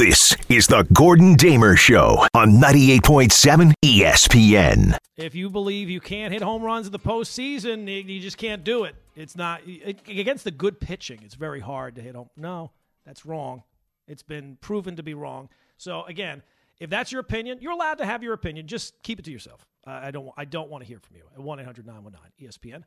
This is the Gordon Damer Show on 98.7 ESPN. If you believe you can't hit home runs in the postseason, you- just can't do it. It's not against the good pitching. It's very hard to hit home. No, that's wrong. It's been proven to be wrong. So again, if that's your opinion, you're allowed to have your opinion. Just keep it to yourself. I don't. I don't want to hear from you. At one 919 ESPN.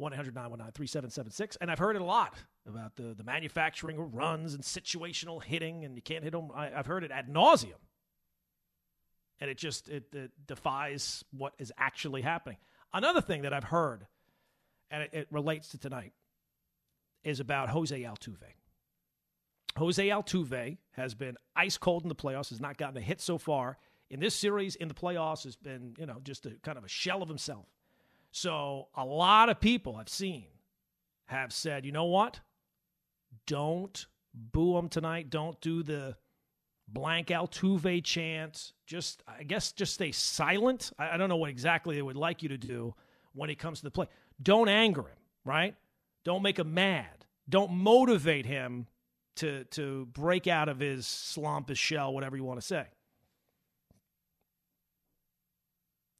1 800 919 3776. And I've heard it a lot about the, the manufacturing of runs and situational hitting, and you can't hit them. I, I've heard it ad nauseum. And it just it, it defies what is actually happening. Another thing that I've heard, and it, it relates to tonight, is about Jose Altuve. Jose Altuve has been ice cold in the playoffs, has not gotten a hit so far. In this series, in the playoffs, has been, you know, just a kind of a shell of himself. So a lot of people I've seen have said, you know what? Don't boo him tonight. Don't do the blank Altuve chant. Just, I guess, just stay silent. I, I don't know what exactly they would like you to do when it comes to the play. Don't anger him, right? Don't make him mad. Don't motivate him to to break out of his slump, his shell, whatever you want to say.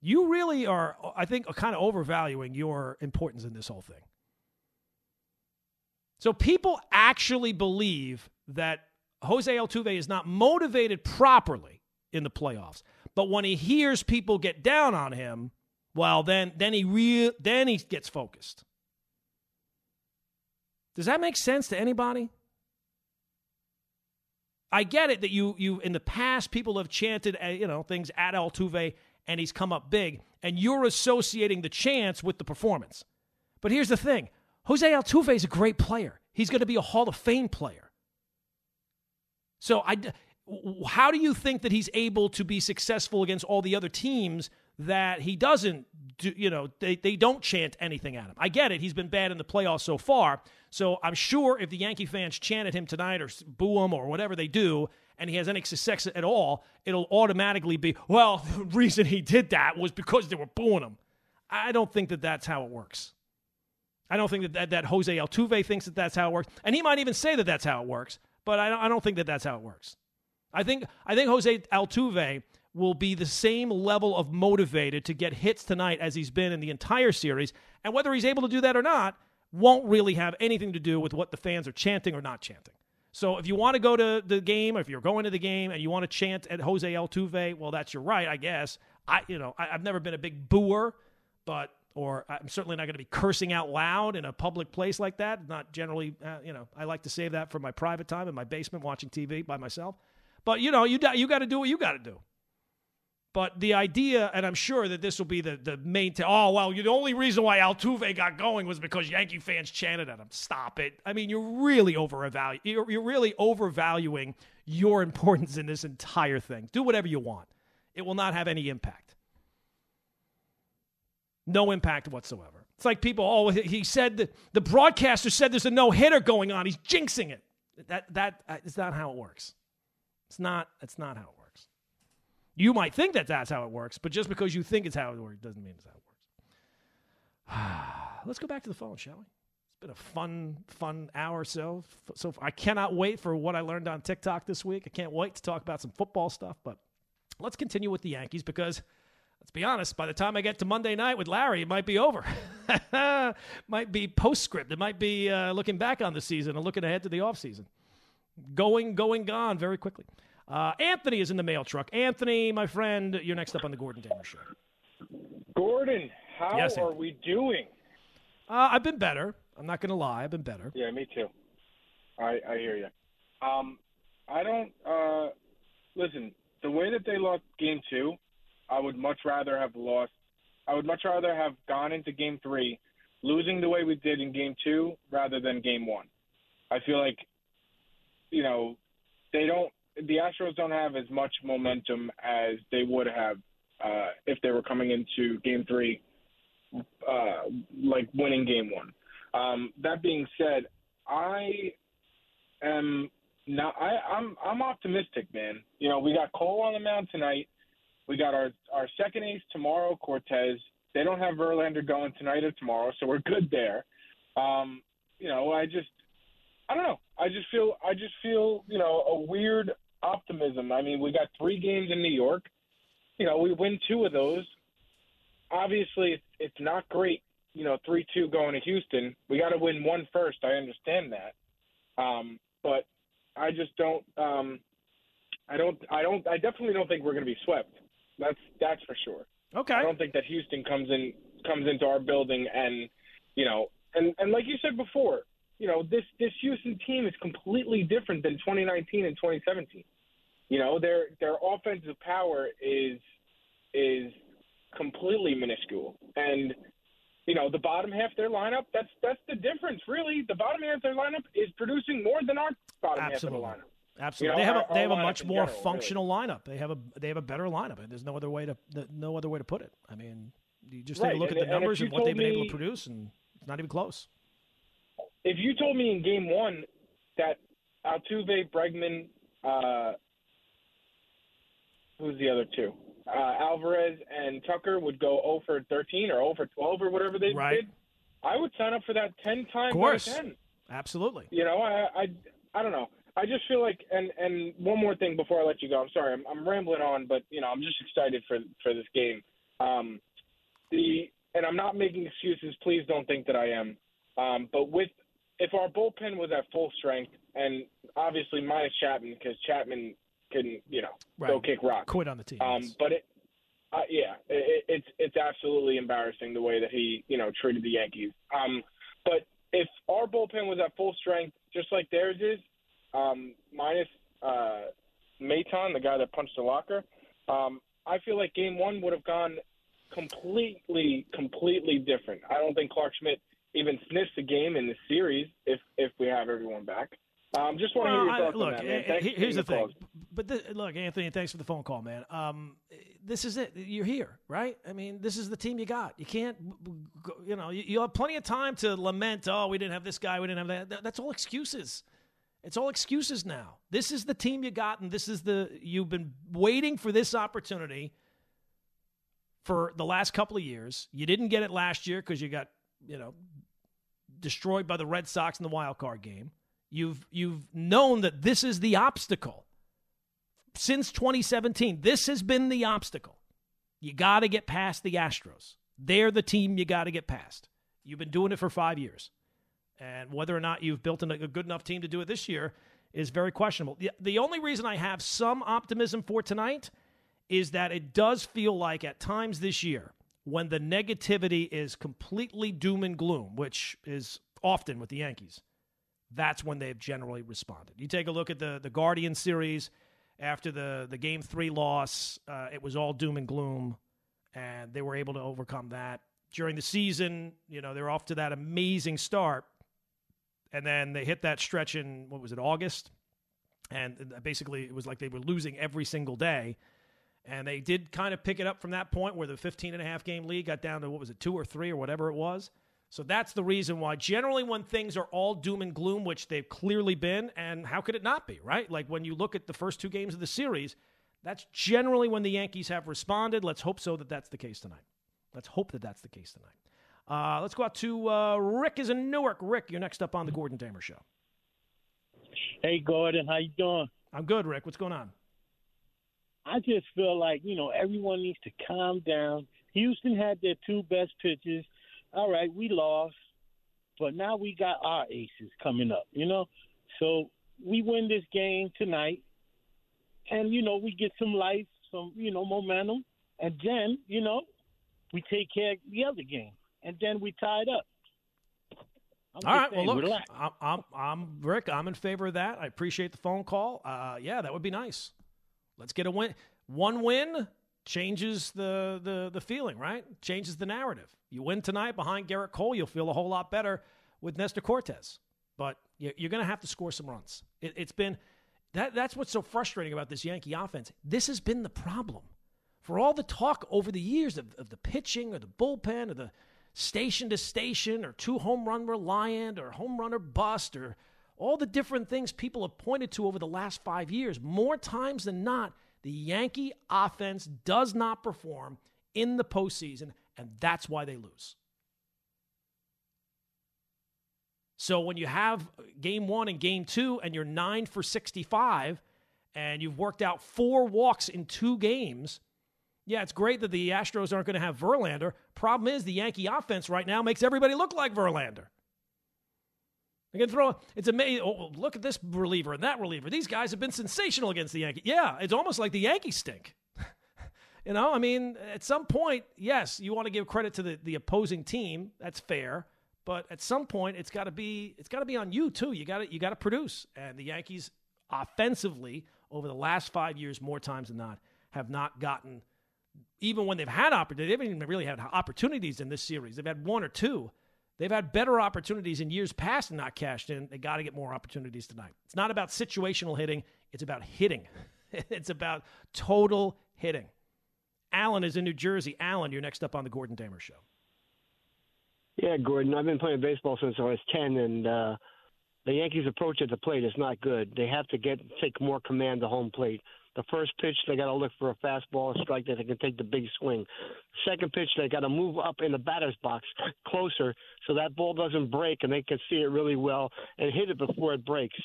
You really are, I think, kind of overvaluing your importance in this whole thing. So people actually believe that Jose Altuve is not motivated properly in the playoffs. But when he hears people get down on him, well, then then he re- then he gets focused. Does that make sense to anybody? I get it that you you in the past people have chanted uh, you know things at Altuve and he's come up big and you're associating the chance with the performance. But here's the thing. Jose Altuve is a great player. He's going to be a Hall of Fame player. So I how do you think that he's able to be successful against all the other teams that he doesn't do, you know, they, they don't chant anything at him. I get it. He's been bad in the playoffs so far. So I'm sure if the Yankee fans chant at him tonight or boo him or whatever they do, and he has any success at all, it'll automatically be, well, the reason he did that was because they were booing him. I don't think that that's how it works. I don't think that, that, that Jose Altuve thinks that that's how it works. And he might even say that that's how it works, but I don't, I don't think that that's how it works. I think, I think Jose Altuve will be the same level of motivated to get hits tonight as he's been in the entire series. And whether he's able to do that or not won't really have anything to do with what the fans are chanting or not chanting. So if you want to go to the game, or if you're going to the game and you want to chant at Jose Altuve, well, that's your right, I guess. I, you know, I, have never been a big booer, but or I'm certainly not going to be cursing out loud in a public place like that. Not generally, uh, you know, I like to save that for my private time in my basement watching TV by myself. But you know, you you got to do what you got to do. But the idea, and I'm sure that this will be the, the main. T- oh well, the only reason why Altuve got going was because Yankee fans chanted at him. Stop it! I mean, you're really. You're, you're really overvaluing your importance in this entire thing. Do whatever you want. It will not have any impact. No impact whatsoever. It's like people. Oh, he said that the broadcaster said there's a no hitter going on. He's jinxing it. That that uh, is not how it works. It's not. It's not how it works. You might think that that's how it works, but just because you think it's how it works doesn't mean it's how it works. Let's go back to the phone, shall we? It's been a fun, fun hour so. So I cannot wait for what I learned on TikTok this week. I can't wait to talk about some football stuff. But let's continue with the Yankees because let's be honest, by the time I get to Monday night with Larry, it might be over. might be postscript. It might be uh, looking back on the season and looking ahead to the offseason. Going, going, gone very quickly. Uh, Anthony is in the mail truck. Anthony, my friend, you're next up on the Gordon Damer Show. Gordon, how Yes, are we doing? Uh, I've been better. I'm not going to lie. I've been better. Yeah, me too. I I hear you. Um, I don't. Uh, listen, the way that they lost Game Two, I would much rather have lost. I would much rather have gone into Game Three, losing the way we did in Game Two, rather than Game One. I feel like, you know, they don't. The Astros don't have as much momentum as they would have uh, if they were coming into Game Three, uh, like winning Game One. Um, that being said, I am not. I, I'm I'm optimistic, man. You know, we got Cole on the mound tonight. We got our our second ace tomorrow, Cortes. They don't have Verlander going tonight or tomorrow, so we're good there. Um, you know, I just I don't know. I just feel I just feel you know a weird optimism. I mean, we got three games in New York. You know, we win two of those. Obviously, it's not great. You know, three two going to Houston. We got to win one first. I understand that, um, but I just don't. Um, I don't. I don't. I definitely don't think we're going to be swept. That's that's for sure. Okay. I don't think that Houston comes in comes into our building and you know and and like you said before, you know this this Houston team is completely different than 2019 and 2017. You know their their offensive power is is completely minuscule and you know the bottom half of their lineup that's that's the difference really the bottom half of their lineup is producing more than our bottom Absolutely. half of the lineup Absolutely, You know, they have a they have a much more general, functional lineup. They have a they have a better lineup. There's no other way to no other way to put it. I mean, you just take Right, a look and- at the and numbers and what they've been able to produce, and it's not even close. If you told me in game one that Altuve, Bregman, uh, who's the other two? Uh, Alvarez and Tucker would go 0 for 13 or 0 for 12 or whatever they Right. did, I would sign up for that 10 times Of course. out of 10. Absolutely. You know, I, I, I don't know. I just feel like, and and one more thing before I let you go. I'm sorry, I'm, I'm rambling on, but you know, I'm just excited for for this game. Um, the and I'm not making excuses. Please don't think that I am. Um, but with if our bullpen was at full strength, and obviously minus Chapman because Chapman can you know go kick rocks. Quit on the team. Um, yes. but it, uh, yeah, it, it's it's absolutely embarrassing the way that he you know treated the Yankees. Um, but if our bullpen was at full strength, just like theirs is, um, minus uh, Maton, the guy that punched the locker, um, I feel like Game One would have gone completely, completely different. I don't think Clarke Schmidt even sniffs a game in the series if if we have everyone back. Um, just want to hear Well, your I- thoughts look, on that, man. eh, he- here's the thing. calls. But the, look, Anthony, thanks for the phone call, man. Um, this is it. You're here, right? I mean, this is the team you got. You can't, you know, you, you have plenty of time to lament. Oh, we didn't have this guy. We didn't have that. That- That's all excuses. It's all excuses now. This is the team you got, and this is the you've been waiting for this opportunity for the last couple of years. You didn't get it last year because you got, you know, destroyed by the Red Sox in the wild card game. You've you've known that this is the obstacle since 2017. This has been the obstacle. You got to get past the Astros. They're the team you got to get past. You've been doing it for five years, and whether or not you've built a good enough team to do it this year is very questionable. The, the only reason I have some optimism for tonight is that it does feel like at times this year when the negativity is completely doom and gloom, which is often with the Yankees, that's when they've generally responded. You take a look at the the Guardian series after the the game three loss, uh, it was all doom and gloom, and they were able to overcome that during the season. You know, they're off to that amazing start, and then they hit that stretch in what was it August, and basically it was like they were losing every single day. And they did kind of pick it up from that point where the 15 and a half game lead got down to what was it, two or three or whatever it was. So that's the reason why generally when things are all doom and gloom, which they've clearly been, and how could it not be, right? Like when you look at the first two games of the series, that's generally when the Yankees have responded. Let's hope so that that's the case tonight. Let's hope that that's the case tonight. Uh, let's go out to uh, Rick is in Newark. Rick, you're next up on the Gordon Damer Show. Hey Gordon, how you doing? I'm good, Rick. What's going on? I just feel like you know everyone needs to calm down. Houston had their two best pitchers. All right, we lost, but now we got our aces coming up. You know, so we win this game tonight, and you know we get some life, some you know momentum, and then you know we take care of the other game, and then we tie it up. I'm All right. Well, look, relax. I'm, I'm, I'm Rick. I'm in favor of that. I appreciate the phone call. Uh, yeah, that would be nice. Let's get a win. One win changes the, the the feeling, right? Changes the narrative. You win tonight behind Gerrit Cole, you'll feel a whole lot better with Nestor Cortes. But you- you're going to have to score some runs. It, it's been that. That's what's so frustrating about this Yankee offense. This has been the problem for all the talk over the years of, of the pitching or the bullpen or the station to station or two home run reliant or home run bust or all the different things people have pointed to over the last five years. More times than not, the Yankee offense does not perform in the postseason, and that's why they lose. So when you have game one and game two and you're nine for 65, and you've worked out four walks in two games. Yeah, it's great that the Astros aren't going to have Verlander. Problem is, the Yankee offense right now makes everybody look like Verlander. They can throw. It's amazing. Oh, oh, look at this reliever and that reliever. These guys have been sensational against the Yankees. Yeah, it's almost like the Yankees stink. you know, I mean, at some point, yes, you want to give credit to the, the opposing team. That's fair. But at some point, it's got to be it's got to be on you too. You got to you got to produce. And the Yankees, offensively, over the last five years, more times than not, have not gotten. Even when they've had opportunities, they haven't even really had opportunities in this series. They've had one or two They've had better opportunities in years past and not cashed in. They got to get more opportunities tonight. It's not about situational hitting, it's about hitting. it's about total hitting. Alan is in New Jersey. Alan, you're next up on the Gordon Damer Show. Yeah, Gordon. I've been playing baseball since I was 10, and uh, the Yankees' approach at the plate is not good. They have to get take more command of home plate. The first pitch, they got to look for a fastball, a strike that they can take the big swing. Second pitch, they got to move up in the batter's box closer so that ball doesn't break and they can see it really well and hit it before it breaks.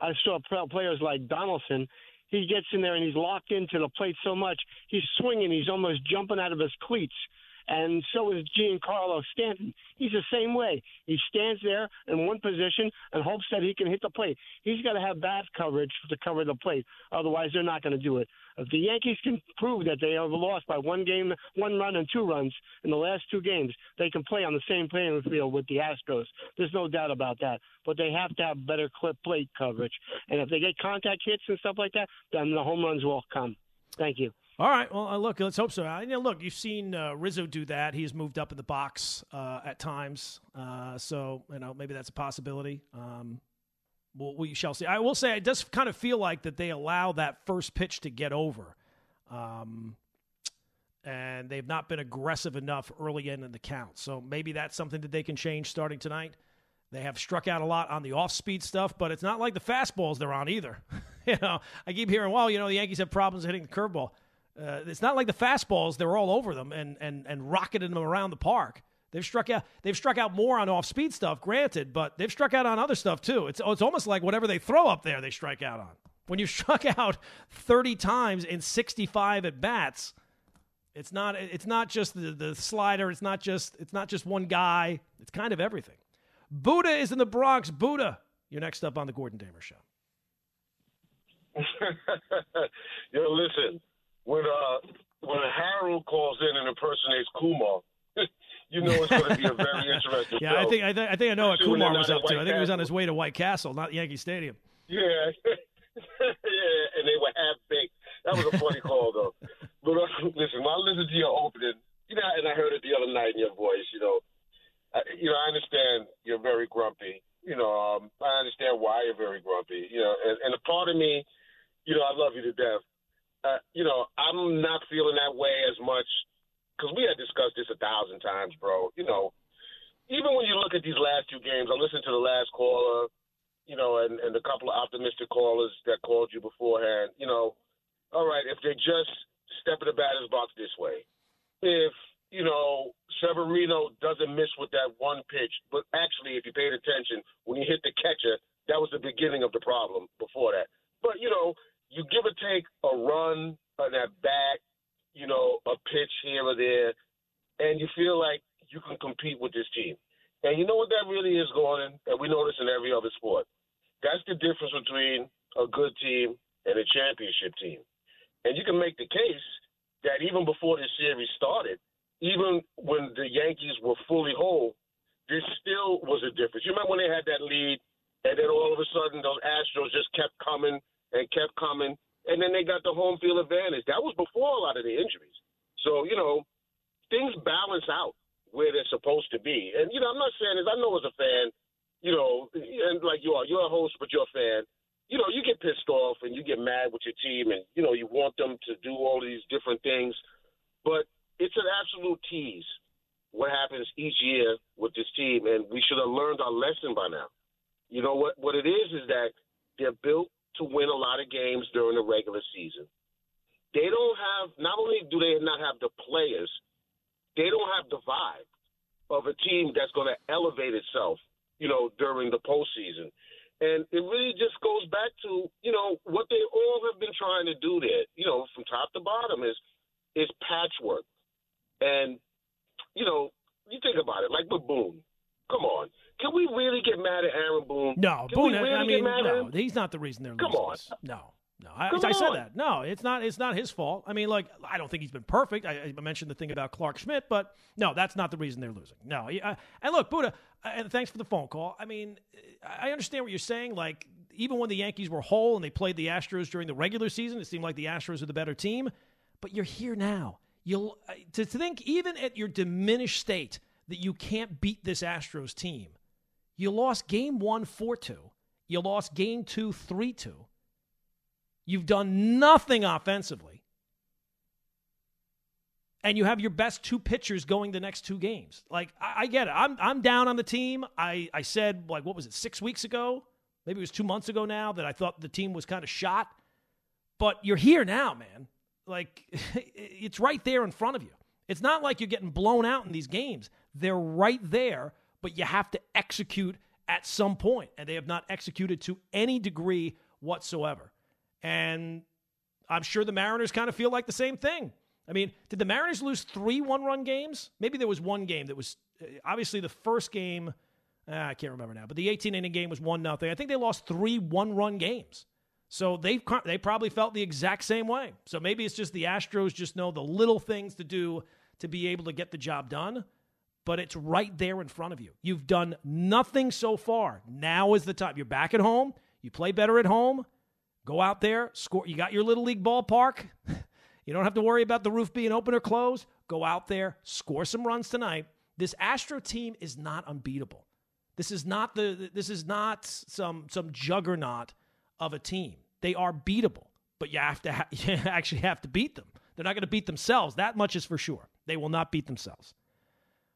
I saw players like Donaldson. He gets in there and he's locked into the plate so much, he's swinging, he's almost jumping out of his cleats and so is Giancarlo Stanton. He's the same way. He stands there in one position and hopes that he can hit the plate. He's got to have bat coverage to cover the plate. Otherwise, they're not going to do it. If the Yankees can prove that they have lost by one game, one run, and two runs in the last two games, they can play on the same playing field with the Astros. There's no doubt about that. But they have to have better clip plate coverage. And if they get contact hits and stuff like that, then the home runs will come. Thank you. All right. Well, uh, look, let's hope so. You know, look, you've seen uh, Rizzo do that. He's moved up in the box uh, at times. Uh, so, you know, maybe that's a possibility. Um, we'll, we shall see. I will say it does kind of feel like that they allow that first pitch to get over. Um, and they've not been aggressive enough early in, in the count. So maybe that's something that they can change starting tonight. They have struck out a lot on the off speed stuff, but it's not like the fastballs they're on either. you know, I keep hearing, well, you know, the Yankees have problems hitting the curveball. Uh, it's not like the fastballs; they're all over them and and and rocketing them around the park. They've struck out. They've struck out more on off speed stuff, granted, but they've struck out on other stuff too. It's it's almost like whatever they throw up there, they strike out on. When you struck out thirty times in sixty five at bats, it's not it's not just the, the slider. It's not just it's not just one guy. It's kind of everything. Buddha is in the Bronx. Buddha, you're next up on the Gordon Damer Show. Yo, listen when uh when Harold calls in and impersonates Kumar, you know it's going to be a very interesting. yeah, show. I think I, th- I think I know what Kumar was up to. I think he was on his way to White Castle, not Yankee Stadium. Yeah, yeah, and they were half baked. That was a funny call though. But uh, listen, when I listened to your opening, you know, and I heard it the other night in your voice, you know, I, you know, I understand you're very grumpy. You know, um, I understand why you're very grumpy. You know, and, and a part of me, you know, I love you to death uh, you know, I'm not feeling that way as much because we had discussed this a thousand times, bro. You know, even when you look at these last two games, I listened to the last caller, you know, and, and a couple of optimistic callers that called you beforehand. You know, all right, if they just step in the batter's box this way, if you know Severino doesn't miss with that one pitch, but actually, if you paid attention, when he hit the catcher, that was the beginning of the problem before that. But you know, you give or take a run on that bat, you know, a pitch here or there, and you feel like you can compete with this team. And you know what that really is, Gordon, and we this in every other sport. That's the difference between a good team and a championship team. And you can make the case that even before this series started, even when the Yankees were fully whole, there still was a difference. You remember when they had that lead, and then all of a sudden those Astros just kept coming and kept coming. And then they got the home field advantage. That was before a lot of the injuries. So, you know, things balance out where they're supposed to be. And, you know, I'm not saying this, I know as a fan, you know, and like you are, you're a host, but you're a fan. You know, you get pissed off and you get mad with your team and, you know, you want them to do all these different things. But it's an absolute tease what happens each year with this team. And we should have learned our lesson by now. You know, what, what it is is that they're built to win a lot of games during the regular season. They don't have, not only do they not have the players, they don't have the vibe of a team that's going to elevate itself, you know, during the postseason. And it really just goes back to, you know, what they all have been trying to do there, you know, from top to bottom is is patchwork. And, you know, you think about it, like with Boone. Come on. Can we really get mad at Aaron Boone? No, Can Boone. really I get mean, no, he's not the reason they're Come losing. Come on. No, no. I, I said that. No, it's not. It's not his fault. I mean, like, I don't think he's been perfect. I, I mentioned the thing about Clarke Schmidt, but no, that's not the reason they're losing. No. I, and look, Buddha, and thanks for the phone call. I mean, I understand what you're saying. Like, even when the Yankees were whole and they played the Astros during the regular season, it seemed like the Astros were the better team. But you're here now. You'll to, to think even at your diminished state that you can't beat this Astros team. You lost game one 4 2. You lost game two 3 2. You've done nothing offensively. And you have your best two pitchers going the next two games. Like, I, I get it. I'm, I'm down on the team. I, I said, like, what was it, six weeks ago? Maybe it was two months ago now that I thought the team was kind of shot. But you're here now, man. Like, it's right there in front of you. It's not like you're getting blown out in these games. They're right there, but you have to execute at some point, and they have not executed to any degree whatsoever. And I'm sure the Mariners kind of feel like the same thing. I mean, did the Mariners lose three one run games? Maybe there was one game that was uh, obviously the first game. ah, I can't remember now, but the 18 inning game was one nothing. I think they lost three one run games. So they they probably felt the exact same way. So maybe it's just the Astros just know the little things to do to be able to get the job done. But it's right there in front of you. You've done nothing so far. Now is the time. You're back at home. You play better at home. Go out there, score. You got your little league ballpark. You don't have to worry about the roof being open or closed. Go out there, score some runs tonight. This Astro team is not unbeatable. This is not the this is not some some juggernaut of a team. They are beatable, but you have to ha- you actually have to beat them. They're not going to beat themselves. That much is for sure. They will not beat themselves.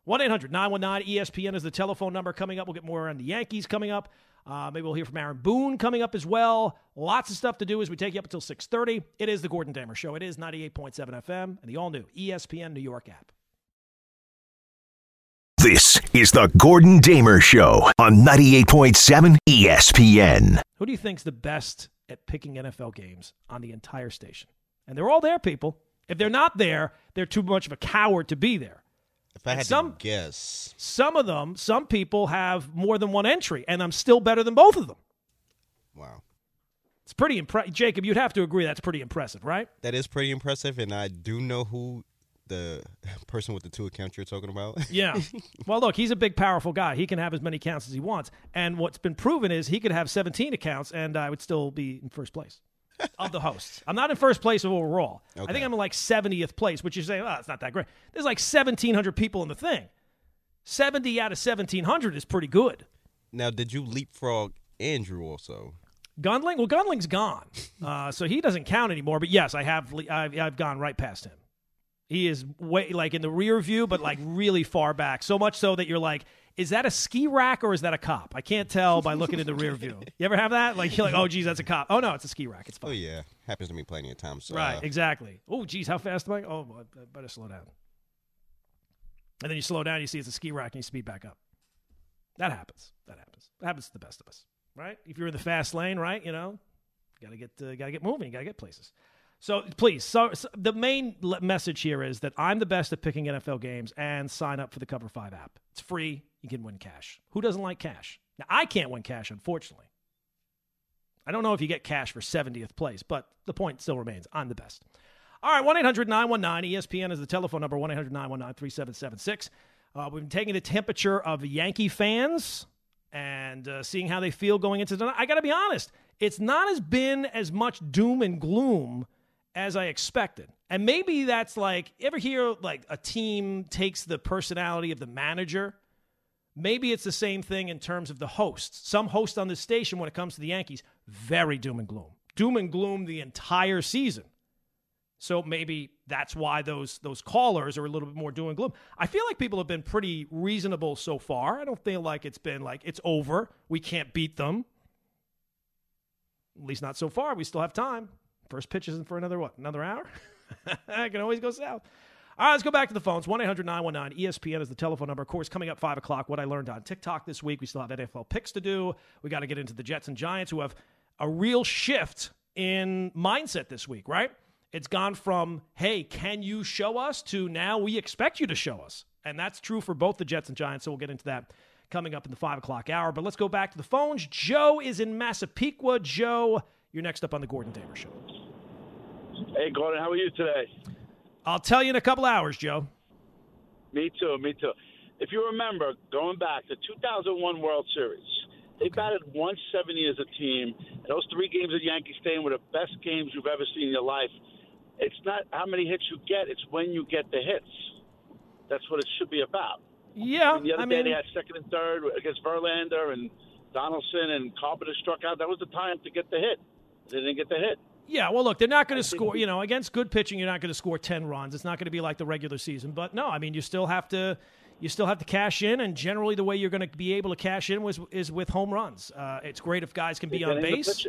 1 800 919 ESPN is the telephone number coming up. We'll get more on the Yankees coming up. Uh, maybe we'll hear from Aaron Boone coming up as well. Lots of stuff to do as we take you up until 6.30. It is the Gordon Damer Show. It is 98.7 FM and the all-new ESPN New York app. This is the Gordon Damer Show on 98.7 ESPN. Who do you think's the best at picking NFL games on the entire station? And they're all there, people. If they're not there, they're too much of a coward to be there. If I had some- to guess, Some of them, some people have more than one entry, and I'm still better than both of them. wow, It's pretty impressive. Jacob, you'd have to agree that's pretty impressive, right? that is pretty impressive, and I do know who the person with the two accounts you're talking about. Yeah. well, look, he's a big, powerful guy. He can have as many accounts as he wants. And what's been proven is he could have 17 accounts, and I would still be in first place of the hosts. I'm not in first place overall. I think I'm in like 70th place, which you say, oh, it's not that great. There's like 1,700 people in the thing. 70 out of 1,700 is pretty good. now, did you leapfrog Andrew also? Gunling? Well, Gunling's gone, uh, so he doesn't count anymore. But yes, I have. I've, I've gone right past him. He is way like in the rear view, but like really far back. So much so that you're like, is that a ski rack or is that a cop? I can't tell by looking in the rear view. You ever have that? Like you're like, oh, geez, that's a cop. Oh no, it's a ski rack. It's fine. Oh yeah, happens to me plenty of times. So, Right, uh, exactly. Oh, geez, how fast am I? Oh, I better slow down. And then you slow down, you see it's a ski rack, and you speed back up. That happens. That happens. That happens to the best of us, right? If you're in the fast lane, right? You know, you got to get uh, got to get moving. You got to get places. So please, so, so the main message here is that I'm the best at picking NFL games, and sign up for the Cover Five app. It's free. You can win cash. Who doesn't like cash? Now I can't win cash, unfortunately. I don't know if you get cash for 70th place, but the point still remains. I'm the best. All right, 1 800 919 ESPN is the telephone number 1 800 919 3776. Uh, We've been taking the temperature of Yankee fans and uh, seeing how they feel going into tonight. I got to be honest, it's not as been as much doom and gloom as I expected. And maybe that's like, ever hear like a team takes the personality of the manager? Maybe it's the same thing in terms of the hosts. Some hosts on this station, when it comes to the Yankees, very doom and gloom. Doom and gloom the entire season. So maybe that's why those those callers are a little bit more doom and gloom. I feel like people have been pretty reasonable so far. I don't feel like it's been like it's over. We can't beat them. At least not so far. We still have time. First pitch isn't for another what? Another hour? I can always go south. All right, let's go back to the phones. 1 800 919 ESPN is the telephone number. Of course, coming up 5 o'clock, what I learned on TikTok this week. We still have NFL picks to do. We got to get into the Jets and Giants, who have a real shift in mindset this week, right? It's gone from, hey, can you show us, to now we expect you to show us. And that's true for both the Jets and Giants. So we'll get into that coming up in the 5 o'clock hour. But let's go back to the phones. Joe is in Massapequa. Joe, you're next up on the Gordon Damer Show. Hey, Gordon, how are you today? I'll tell you in a couple hours, Joe. Me too, me too. If you remember, going back to 2001 World Series, they batted 170 as a team. And those three games at Yankee Stadium were the best games you've ever seen in your life. It's not how many hits you get; it's when you get the hits. That's what it should be about. Yeah, mean, the other I day mean, they had second and third against Verlander and Donaldson and Carpenter struck out. That was the time to get the hit. They didn't get the hit. Yeah, well, look, they're not going to score. You know, against good pitching, you're not going to score ten runs. It's not going to be like the regular season. But no, I mean, you still have to, you still have to cash in, and generally, the way you're going to be able to cash in was is with home runs. Uh, it's great if guys can be on base.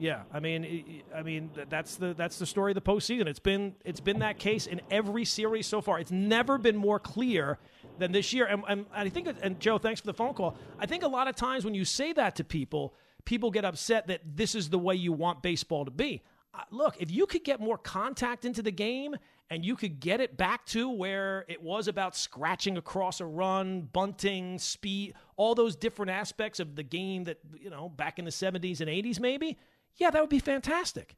Yeah, I mean, i- mean that's the that's the story of the postseason. It's been it's been that case in every series so far. It's never been more clear than this year. And, and I think, and Joe, thanks for the phone call. I think a lot of times when you say that to people, people get upset that this is the way you want baseball to be. Look, if you could get more contact into the game and you could get it back to where it was about scratching across a run, bunting, speed, all those different aspects of the game that, you know, back in the 70s and 80s maybe, yeah, that would be fantastic.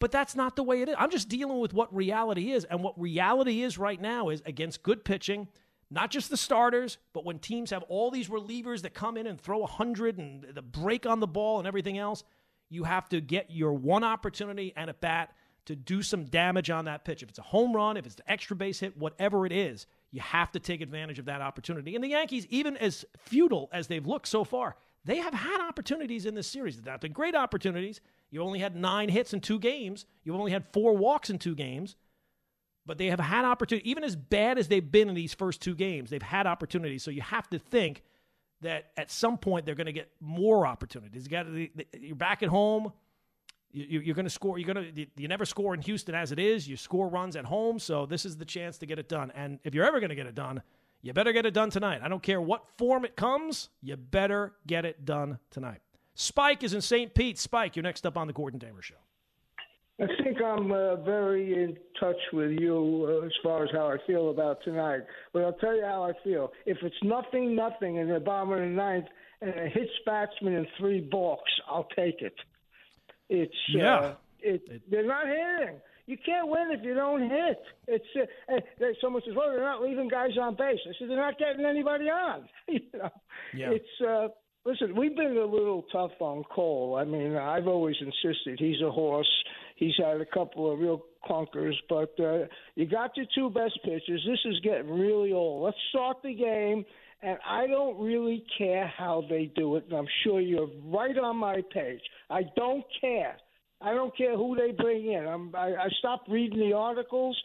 But that's not the way it is. I'm just dealing with what reality is. And what reality is right now is against good pitching, not just the starters, but when teams have all these relievers that come in and throw 100 and the break on the ball and everything else, you have to get your one opportunity and a bat to do some damage on that pitch. If it's a home run, if it's an extra base hit, whatever it is, you have to take advantage of that opportunity. And the Yankees, even as futile as they've looked so far, they have had opportunities in this series. They've not been great opportunities. You only had nine hits in two games. You've only had four walks in two games. But they have had opportunity, even as bad as they've been in these first two games, they've had opportunities. So you have to think that at some point they're going to get more opportunities. You got you're back at home. You, you're going to score. You're going to. You never score in Houston as it is. You score runs at home, so this is the chance to get it done. And if you're ever going to get it done, you better get it done tonight. I don't care what form it comes. You better get it done tonight. Spike is in St. Pete. Spike, you're next up on the Gordon Damer Show. I think I'm uh, very in touch with you uh, as far as how I feel about tonight. But I'll tell you how I feel. If it's nothing, nothing and the bottom of the ninth and a hits batsman and three balks, I'll take it. It's Yeah. Uh, it, they're not hitting. You can't win if you don't hit. It's uh, there- someone says, "Well, they're not leaving guys on base." I said, "They're not getting anybody on." you know, Yeah. it's uh, listen. We've been a little tough on Cole. I mean, I've always insisted he's a horse. He's had a couple of real clunkers, but uh, you got your two best pitchers. This is getting really old. Let's start the game. And I don't really care how they do it, and I'm sure you're right on my page. I don't care. I don't care who they bring in. I'm, I, I stopped reading the articles.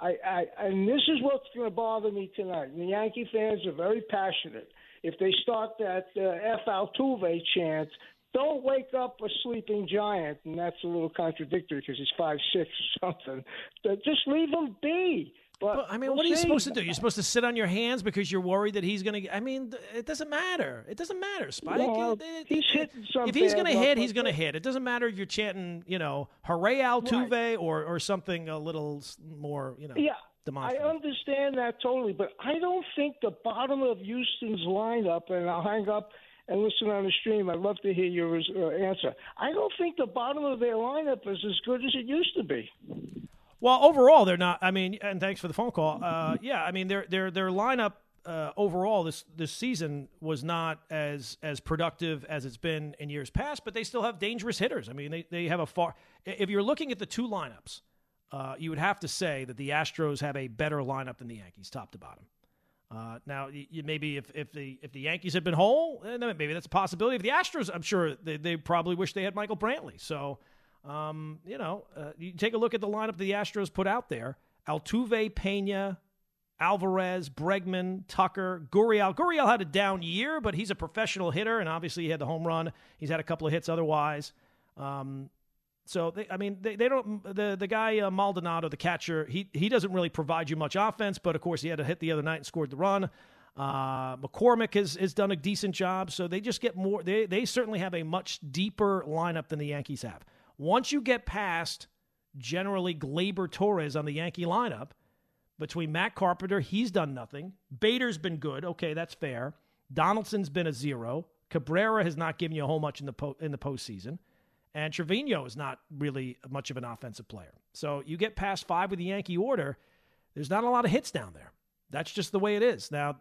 I, I and this is what's going to bother me tonight. The Yankee fans are very passionate. If they start that uh, F Altuve chant, don't wake up a sleeping giant, and that's a little contradictory because he's five six or something. But Just leave him be. But, But I mean, we'll what are you see. supposed to do? You're supposed to sit on your hands because you're worried that he's going to. I mean, it doesn't matter. It doesn't matter, Spike. Well, It- it- he's it- hitting some If he's going to hit, he's going to hit. It doesn't matter if you're chanting, you know, "Hooray Altuve" or or something a little more, you know, Yeah, I understand that totally, but I don't think the bottom of Houston's lineup, and I'll hang up and listen on the stream. I'd love to hear your uh, answer. I don't think the bottom of their lineup is as good as it used to be. Well, overall, they're not. I mean, and thanks for the phone call. Uh, yeah, I mean, their their their lineup uh, overall this this season was not as as productive as it's been in years past, but they still have dangerous hitters. I mean, they they have a far. If you're looking at the two lineups, uh, you would have to say that the Astros have a better lineup than the Yankees, top to bottom. Uh, now, you, maybe if, if the if the Yankees had been whole, eh, then maybe that's a possibility. If the Astros, I'm sure they, they probably wish they had Michael Brantley. So, um, you know, uh, you take a look at the lineup the Astros put out there: Altuve, Pena, Alvarez, Bregman, Tucker, Gurriel. Gurriel had a down year, but he's a professional hitter, and obviously he had the home run. He's had a couple of hits otherwise. Um, So they, I mean, they, they don't. The the guy uh, Maldonado, the catcher, he he doesn't really provide you much offense. But of course, he had a hit the other night and scored the run. Uh, McCormick has has done a decent job. So they just get more. They they certainly have a much deeper lineup than the Yankees have. Once you get past generally Gleyber Torres on the Yankee lineup, between Matt Carpenter, he's done nothing. Bader's been good. Okay, that's fair. Donaldson's been a zero. Cabrera has not given you a whole much in the po- in the postseason. And Trevino is not really much of an offensive player. So you get past five with the Yankee order, there's not a lot of hits down there. That's just the way it is. Now,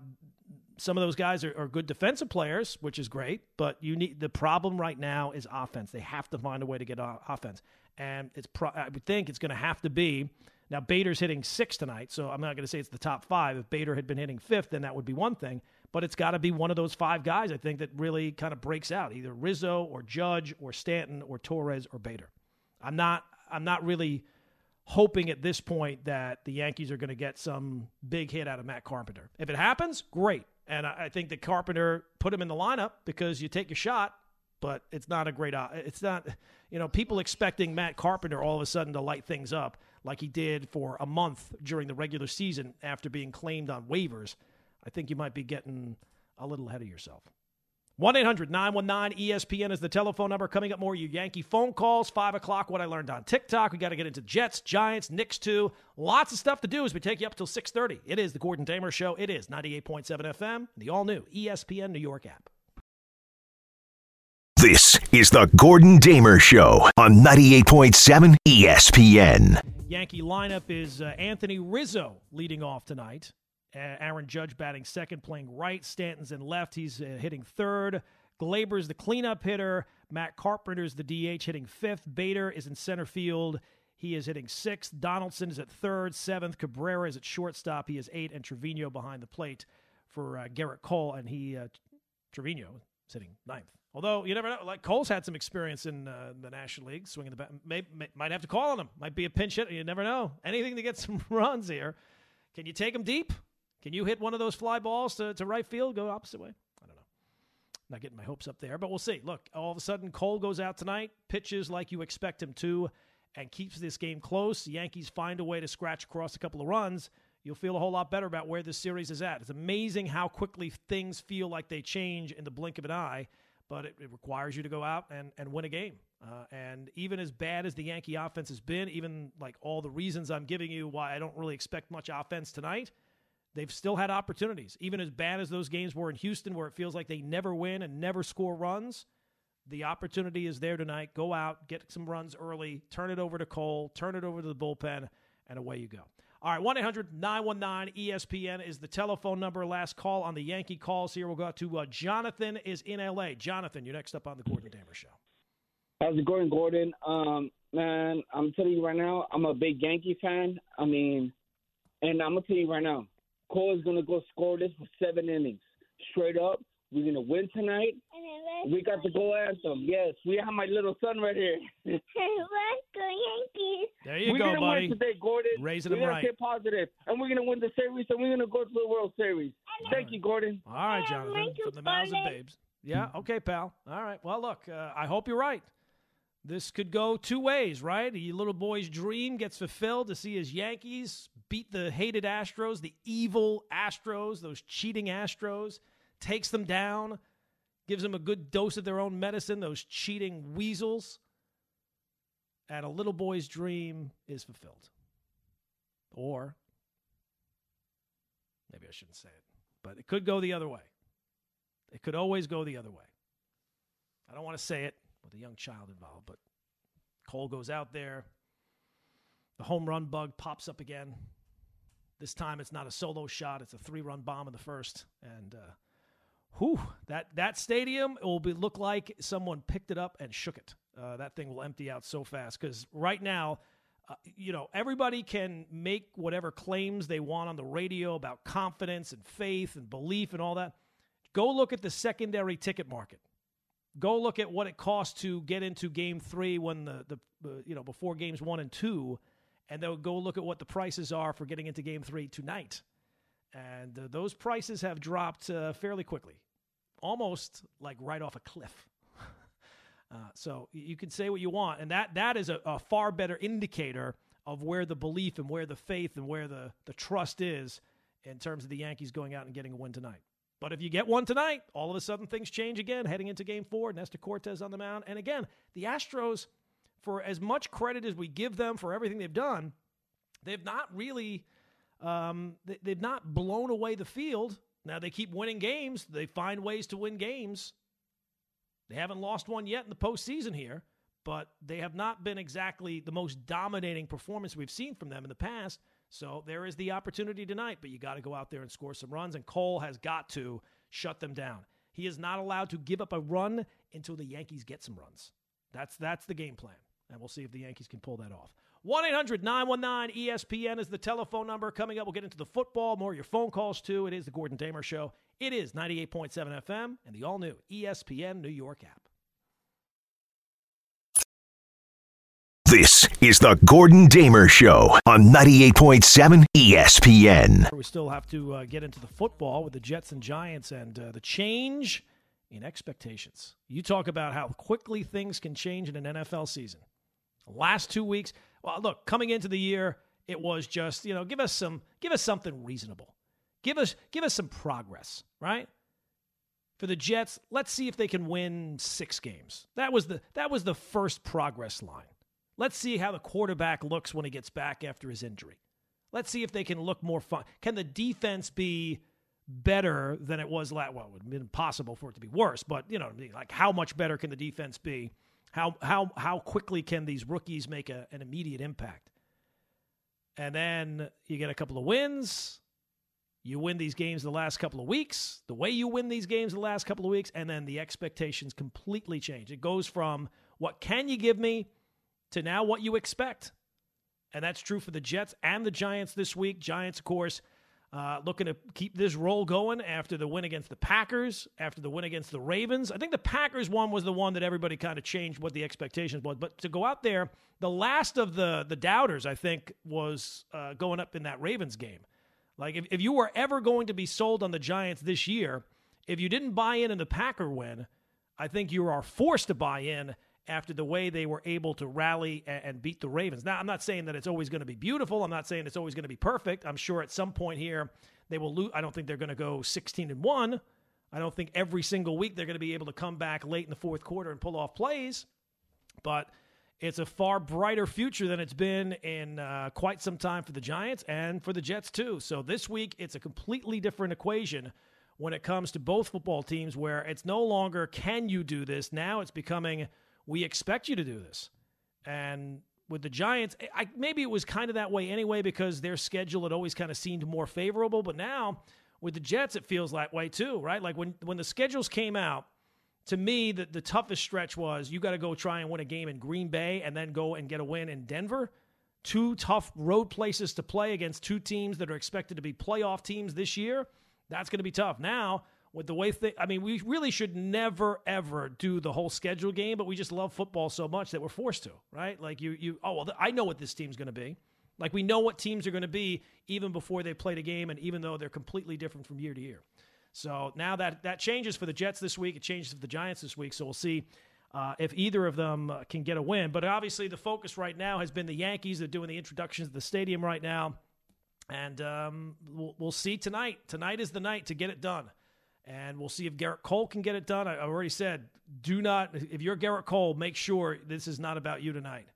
some of those guys are, are, good defensive players, which is great, but you need the problem right now is offense. They have to find a way to get offense, and it's pro, I would think it's going to have to be. Now Bader's hitting six tonight, so I'm not going to say it's the top five. If Bader had been hitting fifth, then that would be one thing but it's got to be one of those five guys, I think, that really kind of breaks out either Rizzo or Judge or Stanton or Torres or Bader. I'm not, I'm not really hoping at this point that the Yankees are going to get some big hit out of Matt Carpenter. If it happens, great. And I, think that Carpenter put him in the lineup because you take a shot, but it's not a great. Uh, it's not, you know, people expecting Matt Carpenter all of a sudden to light things up like he did for a month during the regular season after being claimed on waivers. I think you might be getting a little ahead of yourself. 1 800 919 ESPN is the telephone number. Coming up more, your Yankee phone calls. 5 o'clock, what I learned on TikTok. We got to get into Jets, Giants, Knicks, too. Lots of stuff to do as we take you up till 6.30. It is the Gordon Damer Show. It is 98.7 FM, the all-new ESPN New York app. This is the Gordon Damer Show on 98.7 ESPN. Yankee lineup is uh, Anthony Rizzo leading off tonight. Aaron Judge batting second, playing right. Stanton's in left. He's uh, hitting third. Gleyber's the cleanup hitter. Matt Carpenter's the DH hitting fifth. Bader is in center field. He is hitting sixth. Donaldson is at third. Seventh. Cabrera is at shortstop. He is eight. And Trevino behind the plate for uh, Gerrit Cole. And he, uh, Trevino, is hitting ninth. Although you never know, like Cole's had some experience in uh, the National League, swinging the bat. May, may, might have to call on him. Might be a pinch hit. You never know. Anything to get some runs here. Can you take him deep? Can you hit one of those fly balls to, to right field, go opposite way? I don't know. Not getting my hopes up there, but we'll see. Look, all of a sudden, Cole goes out tonight, pitches like you expect him to, and keeps this game close. The Yankees find a way to scratch across a couple of runs. You'll feel a whole lot better about where this series is at. It's amazing how quickly things feel like they change in the blink of an eye, but it, it requires you to go out and, and win a game. Uh, and even as bad as the Yankee offense has been, even like all the reasons I'm giving you why I don't really expect much offense tonight, They've still had opportunities, even as bad as those games were in Houston, where it feels like they never win and never score runs. The opportunity is there tonight. Go out, get some runs early, turn it over to Cole, turn it over to the bullpen, and away you go. All right, 1 800 919 ESPN is the telephone number. Last call on the Yankee calls here. We'll go out to uh, Jonathan is in LA. Jonathan, you're next up on the Gordon Damer Show. How's it going, Gordon? Um, man, I'm telling you right now, I'm a big Yankee fan. I mean, and I'm gonna tell you right now, Cole is going to go score this for seven innings. Straight up, we're going to win tonight. We got the goal anthem. Yes, we have my little son right here. Let's go Yankees. There you we're go, gonna buddy. Win today, Gordon. Raising we're them gonna right. stay positive, and we're going to win the series, and we're going to go to the World Series. Thank you, Gordon. All right, Jonathan. From the mouths of babes. Yeah, okay, pal. All right. Well, look, uh, I hope you're right. This could go two ways, right? A little boy's dream gets fulfilled to see his Yankees beat the hated Astros, the evil Astros, those cheating Astros, takes them down, gives them a good dose of their own medicine, those cheating weasels. And a little boy's dream is fulfilled. Or, maybe I shouldn't say it, but it could go the other way. It could always go the other way. I don't want to say it with a young child involved. But Cole goes out there. The home run bug pops up again. This time it's not a solo shot, it's a three run bomb in the first. And uh, whew, that, that stadium will be, look like someone picked it up and shook it. Uh, that thing will empty out so fast because right now, uh, you know, everybody can make whatever claims they want on the radio about confidence and faith and belief and all that. Go look at the secondary ticket market. Go look at what it costs to get into Game Three when the the uh, you know before Games One and Two, and then go look at what the prices are for getting into Game Three tonight, and uh, those prices have dropped uh, fairly quickly, almost like right off a cliff. Uh, so you can say what you want, and that that is a, a far better indicator of where the belief and where the faith and where the, the trust is in terms of the Yankees going out and getting a win tonight. But if you get one tonight, all of a sudden things change again heading into game four. Nestor Cortes on the mound. And again, the Astros, for as much credit as we give them for everything they've done, they've not really um, they, have not blown away the field. Now they keep winning games. They find ways to win games. They haven't lost one yet in the postseason here, but they have not been exactly the most dominating performance we've seen from them in the past. So there is the opportunity tonight, but you got to go out there and score some runs, and Cole has got to shut them down. He is not allowed to give up a run until the Yankees get some runs. That's that's the game plan, and we'll see if the Yankees can pull that off. 1 800 919 ESPN is the telephone number. Coming up, we'll get into the football, more your phone calls too. It is the Gordon Damer Show. It is 98.7 FM and the all new ESPN New York app. This is the Gordon Damer Show on 98.7 ESPN. We still have to uh, get into the football with the Jets and Giants and uh, the change in expectations. You talk about how quickly things can change in an NFL season. Last two weeks, well, look, coming into the year, it was just you know give us some give us something reasonable, give us give us some progress, right? For the Jets, let's see if they can win six games. That was the that was the first progress line. Let's see how the quarterback looks when he gets back after his injury. Let's see if they can look more fun. Can the defense be better than it was last? Well, it would have been impossible for it to be worse, but you know, like how much better can the defense be? How how how quickly can these rookies make a, an immediate impact? And then you get a couple of wins. You win these games the last couple of weeks, the way you win these games the last couple of weeks, and then the expectations completely change. It goes from what can you give me to now what you expect. And that's true for the Jets and the Giants this week. Giants, of course, uh, looking to keep this roll going after the win against the Packers, after the win against the Ravens. I think the Packers one was the one that everybody kind of changed what the expectations was. But to go out there, the last of the the doubters, I think, was uh, going up in that Ravens game. Like if, if you were ever going to be sold on the Giants this year, if you didn't buy in in the Packer win, I think you are forced to buy in after the way they were able to rally and, and beat the Ravens. Now, I'm not saying that it's always going to be beautiful. I'm not saying it's always going to be perfect. I'm sure at some point here they will lose. I don't think they're going to go 16 and one. I don't think every single week they're going to be able to come back late in the fourth quarter and pull off plays. But it's a far brighter future than it's been in uh, quite some time for the Giants and for the Jets, too. So this week, it's a completely different equation when it comes to both football teams, where it's no longer can you do this? Now it's becoming we expect you to do this. And with the Giants, I, maybe it was kind of that way anyway because their schedule had always kind of seemed more favorable. But now with the Jets, it feels that way too, right? Like when, when the schedules came out, to me, the, the toughest stretch was you got to go try and win a game in Green Bay and then go and get a win in Denver. Two tough road places to play against two teams that are expected to be playoff teams this year. That's going to be tough. Now, with the way things, I mean, we really should never ever do the whole schedule game, but we just love football so much that we're forced to, right? Like you, you. Oh well, I know what this team's going to be. Like we know what teams are going to be even before they played a game, and even though they're completely different from year to year. So now that that changes for the Jets this week, it changes for the Giants this week. So we'll see. Uh, if either of them uh, can get a win. But obviously, the focus right now has been the Yankees. They're doing the introductions to the stadium right now. And um, we'll, we'll see tonight. Tonight is the night to get it done and we'll see if Gerrit Cole can get it done. I already said, do not, if you're Gerrit Cole, make sure this is not about you tonight.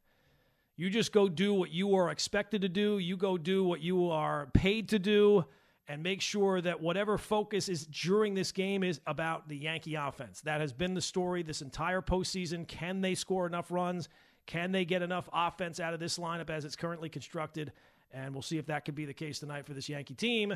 You just go do what you are expected to do. You go do what you are paid to do, and make sure that whatever focus is during this game is about the Yankee offense. That has been the story this entire postseason. Can they score enough runs? Can they get enough offense out of this lineup as it's currently constructed? And we'll see if that could be the case tonight for this Yankee team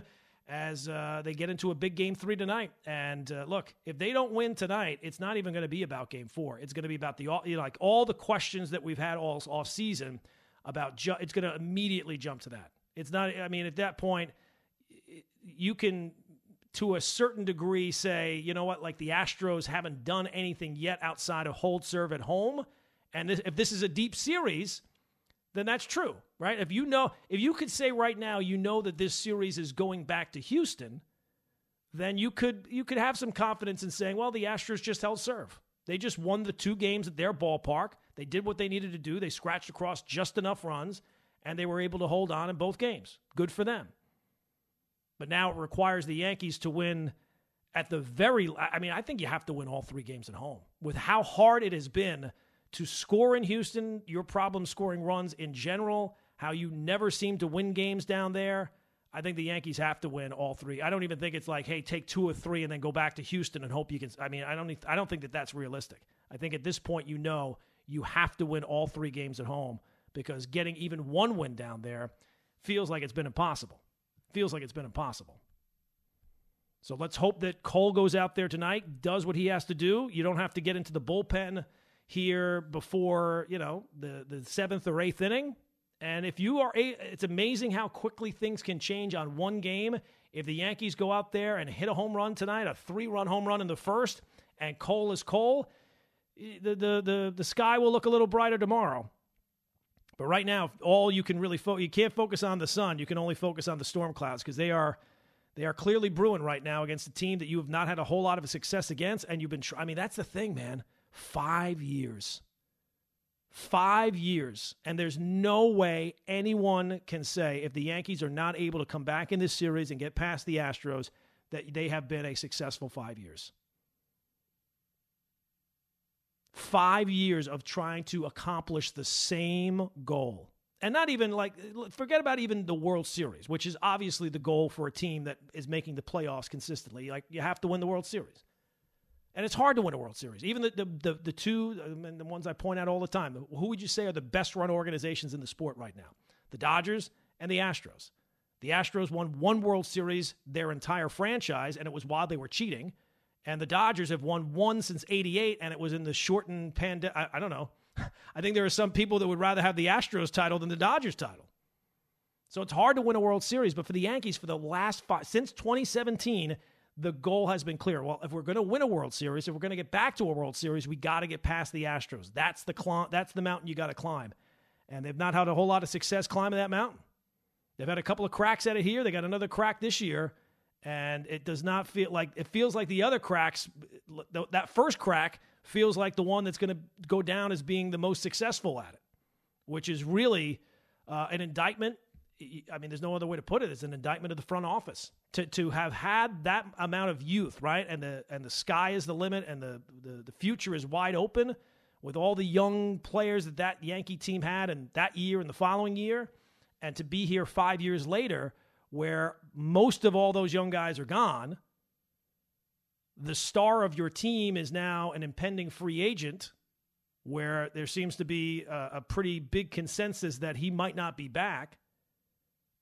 as uh, they get into a big game three tonight. And uh, look, if they don't win tonight, it's not even going to be about game four. It's going to be about the you know, like all the questions that we've had all off season about. Ju- it's going to immediately jump to that. It's not. I mean, at that point, you can. To a certain degree, say, you know what, like the Astros haven't done anything yet outside of hold serve at home. And this, if this is a deep series, then that's true, right? If you know, if you could say right now, you know that this series is going back to Houston, then you could you could have some confidence in saying, well, the Astros just held serve. They just won the two games at their ballpark. They did what they needed to do. They scratched across just enough runs, and they were able to hold on in both games. Good for them. But now it requires the Yankees to win at the very I mean, I think you have to win all three games at home. With how hard it has been to score in Houston, your problem scoring runs in general, how you never seem to win games down there. I think the Yankees have to win all three. I don't even think it's like, hey, take two or three and then go back to Houston and hope you can. I mean, I don't. I don't think that that's realistic. I think at this point, you know, you have to win all three games at home because getting even one win down there feels like it's been impossible. Feels like it's been impossible. So let's hope that Cole goes out there tonight, does what he has to do. You don't have to get into the bullpen here before you know the the seventh or eighth inning. And if you are, a, it's amazing how quickly things can change on one game. If the Yankees go out there and hit a home run tonight, a three-run home run in the first, and Cole is Cole, the the the, the sky will look a little brighter tomorrow. But right now, all you can really fo- you can't focus on the sun. You can only focus on the storm clouds because they are they are clearly brewing right now against a team that you have not had a whole lot of success against, and you've been. Tr- I mean, that's the thing, man. Five years Five years. And there's no way anyone can say if the Yankees are not able to come back in this series and get past the Astros that they have been a successful five years. Five years of trying to accomplish the same goal. And not even like, forget about even the World Series, which is obviously the goal for a team that is making the playoffs consistently. Like, you have to win the World Series. And it's hard to win a World Series. Even the, the, the, the two, and the ones I point out all the time, who would you say are the best run organizations in the sport right now? The Dodgers and the Astros. The Astros won one World Series their entire franchise, and it was while they were cheating. And the Dodgers have won one since 88, and it was in the shortened pandemic. I, I don't know. I think there are some people that would rather have the Astros title than the Dodgers title. So it's hard to win a World Series, but for the Yankees, for the last five, since 2017, the goal has been clear. Well, if we're going to win a World Series, if we're going to get back to a World Series, we got to get past the Astros. That's the cl- that's the mountain you got to climb. And they've not had a whole lot of success climbing that mountain. They've had a couple of cracks at it here. They got another crack this year, and it does not feel like it feels like the other cracks. That first crack feels like the one that's going to go down as being the most successful at it, which is really uh, an indictment. I mean, there's no other way to put it. It's an indictment of the front office to to have had that amount of youth, right? And the and the sky is the limit, and the the, the future is wide open with all the young players that that Yankee team had, and that year and the following year, and to be here five years later, where most of all those young guys are gone. The star of your team is now an impending free agent, where there seems to be a, a pretty big consensus that he might not be back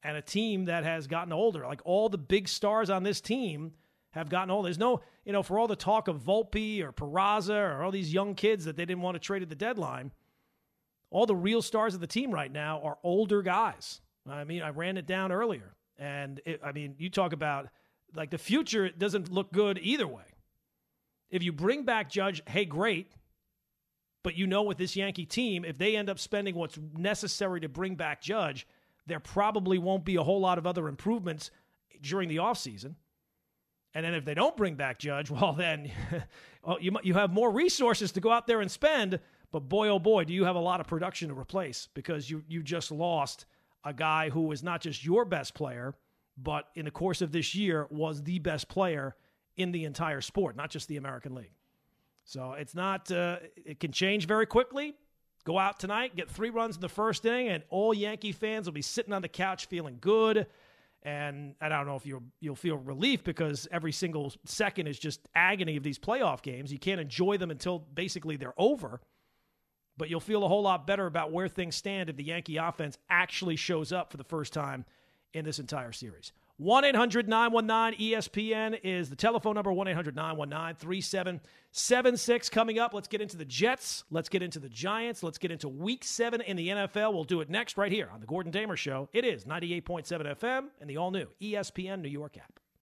and a team that has gotten older. Like all the big stars on this team have gotten older. There's no, you know, for all the talk of Volpe or Peraza or all these young kids that they didn't want to trade at the deadline, all the real stars of the team right now are older guys. I mean, I ran it down earlier. And it, I mean, you talk about like the future it doesn't look good either way. If you bring back Judge, hey, great. But you know, with this Yankee team, if they end up spending what's necessary to bring back Judge, there probably won't be a whole lot of other improvements during the offseason. And then if they don't bring back Judge, well, then well, you, you have more resources to go out there and spend. But boy, oh boy, do you have a lot of production to replace because you, you just lost a guy who is not just your best player, but in the course of this year was the best player in the entire sport, not just the American League. So it's not, uh, it can change very quickly. Go out tonight, get three runs in the first inning, and all Yankee fans will be sitting on the couch feeling good. And I don't know if you'll you'll feel relief because every single second is just agony of these playoff games. You can't enjoy them until basically they're over. But you'll feel a whole lot better about where things stand if the Yankee offense actually shows up for the first time in this entire series. 1 800 919 ESPN is the telephone number 1 800 919 3776. Coming up, let's get into the Jets. Let's get into the Giants. Let's get into week seven in the NFL. We'll do it next right here on The Gordon Damer Show. It is 98.7 FM and the all new ESPN New York app.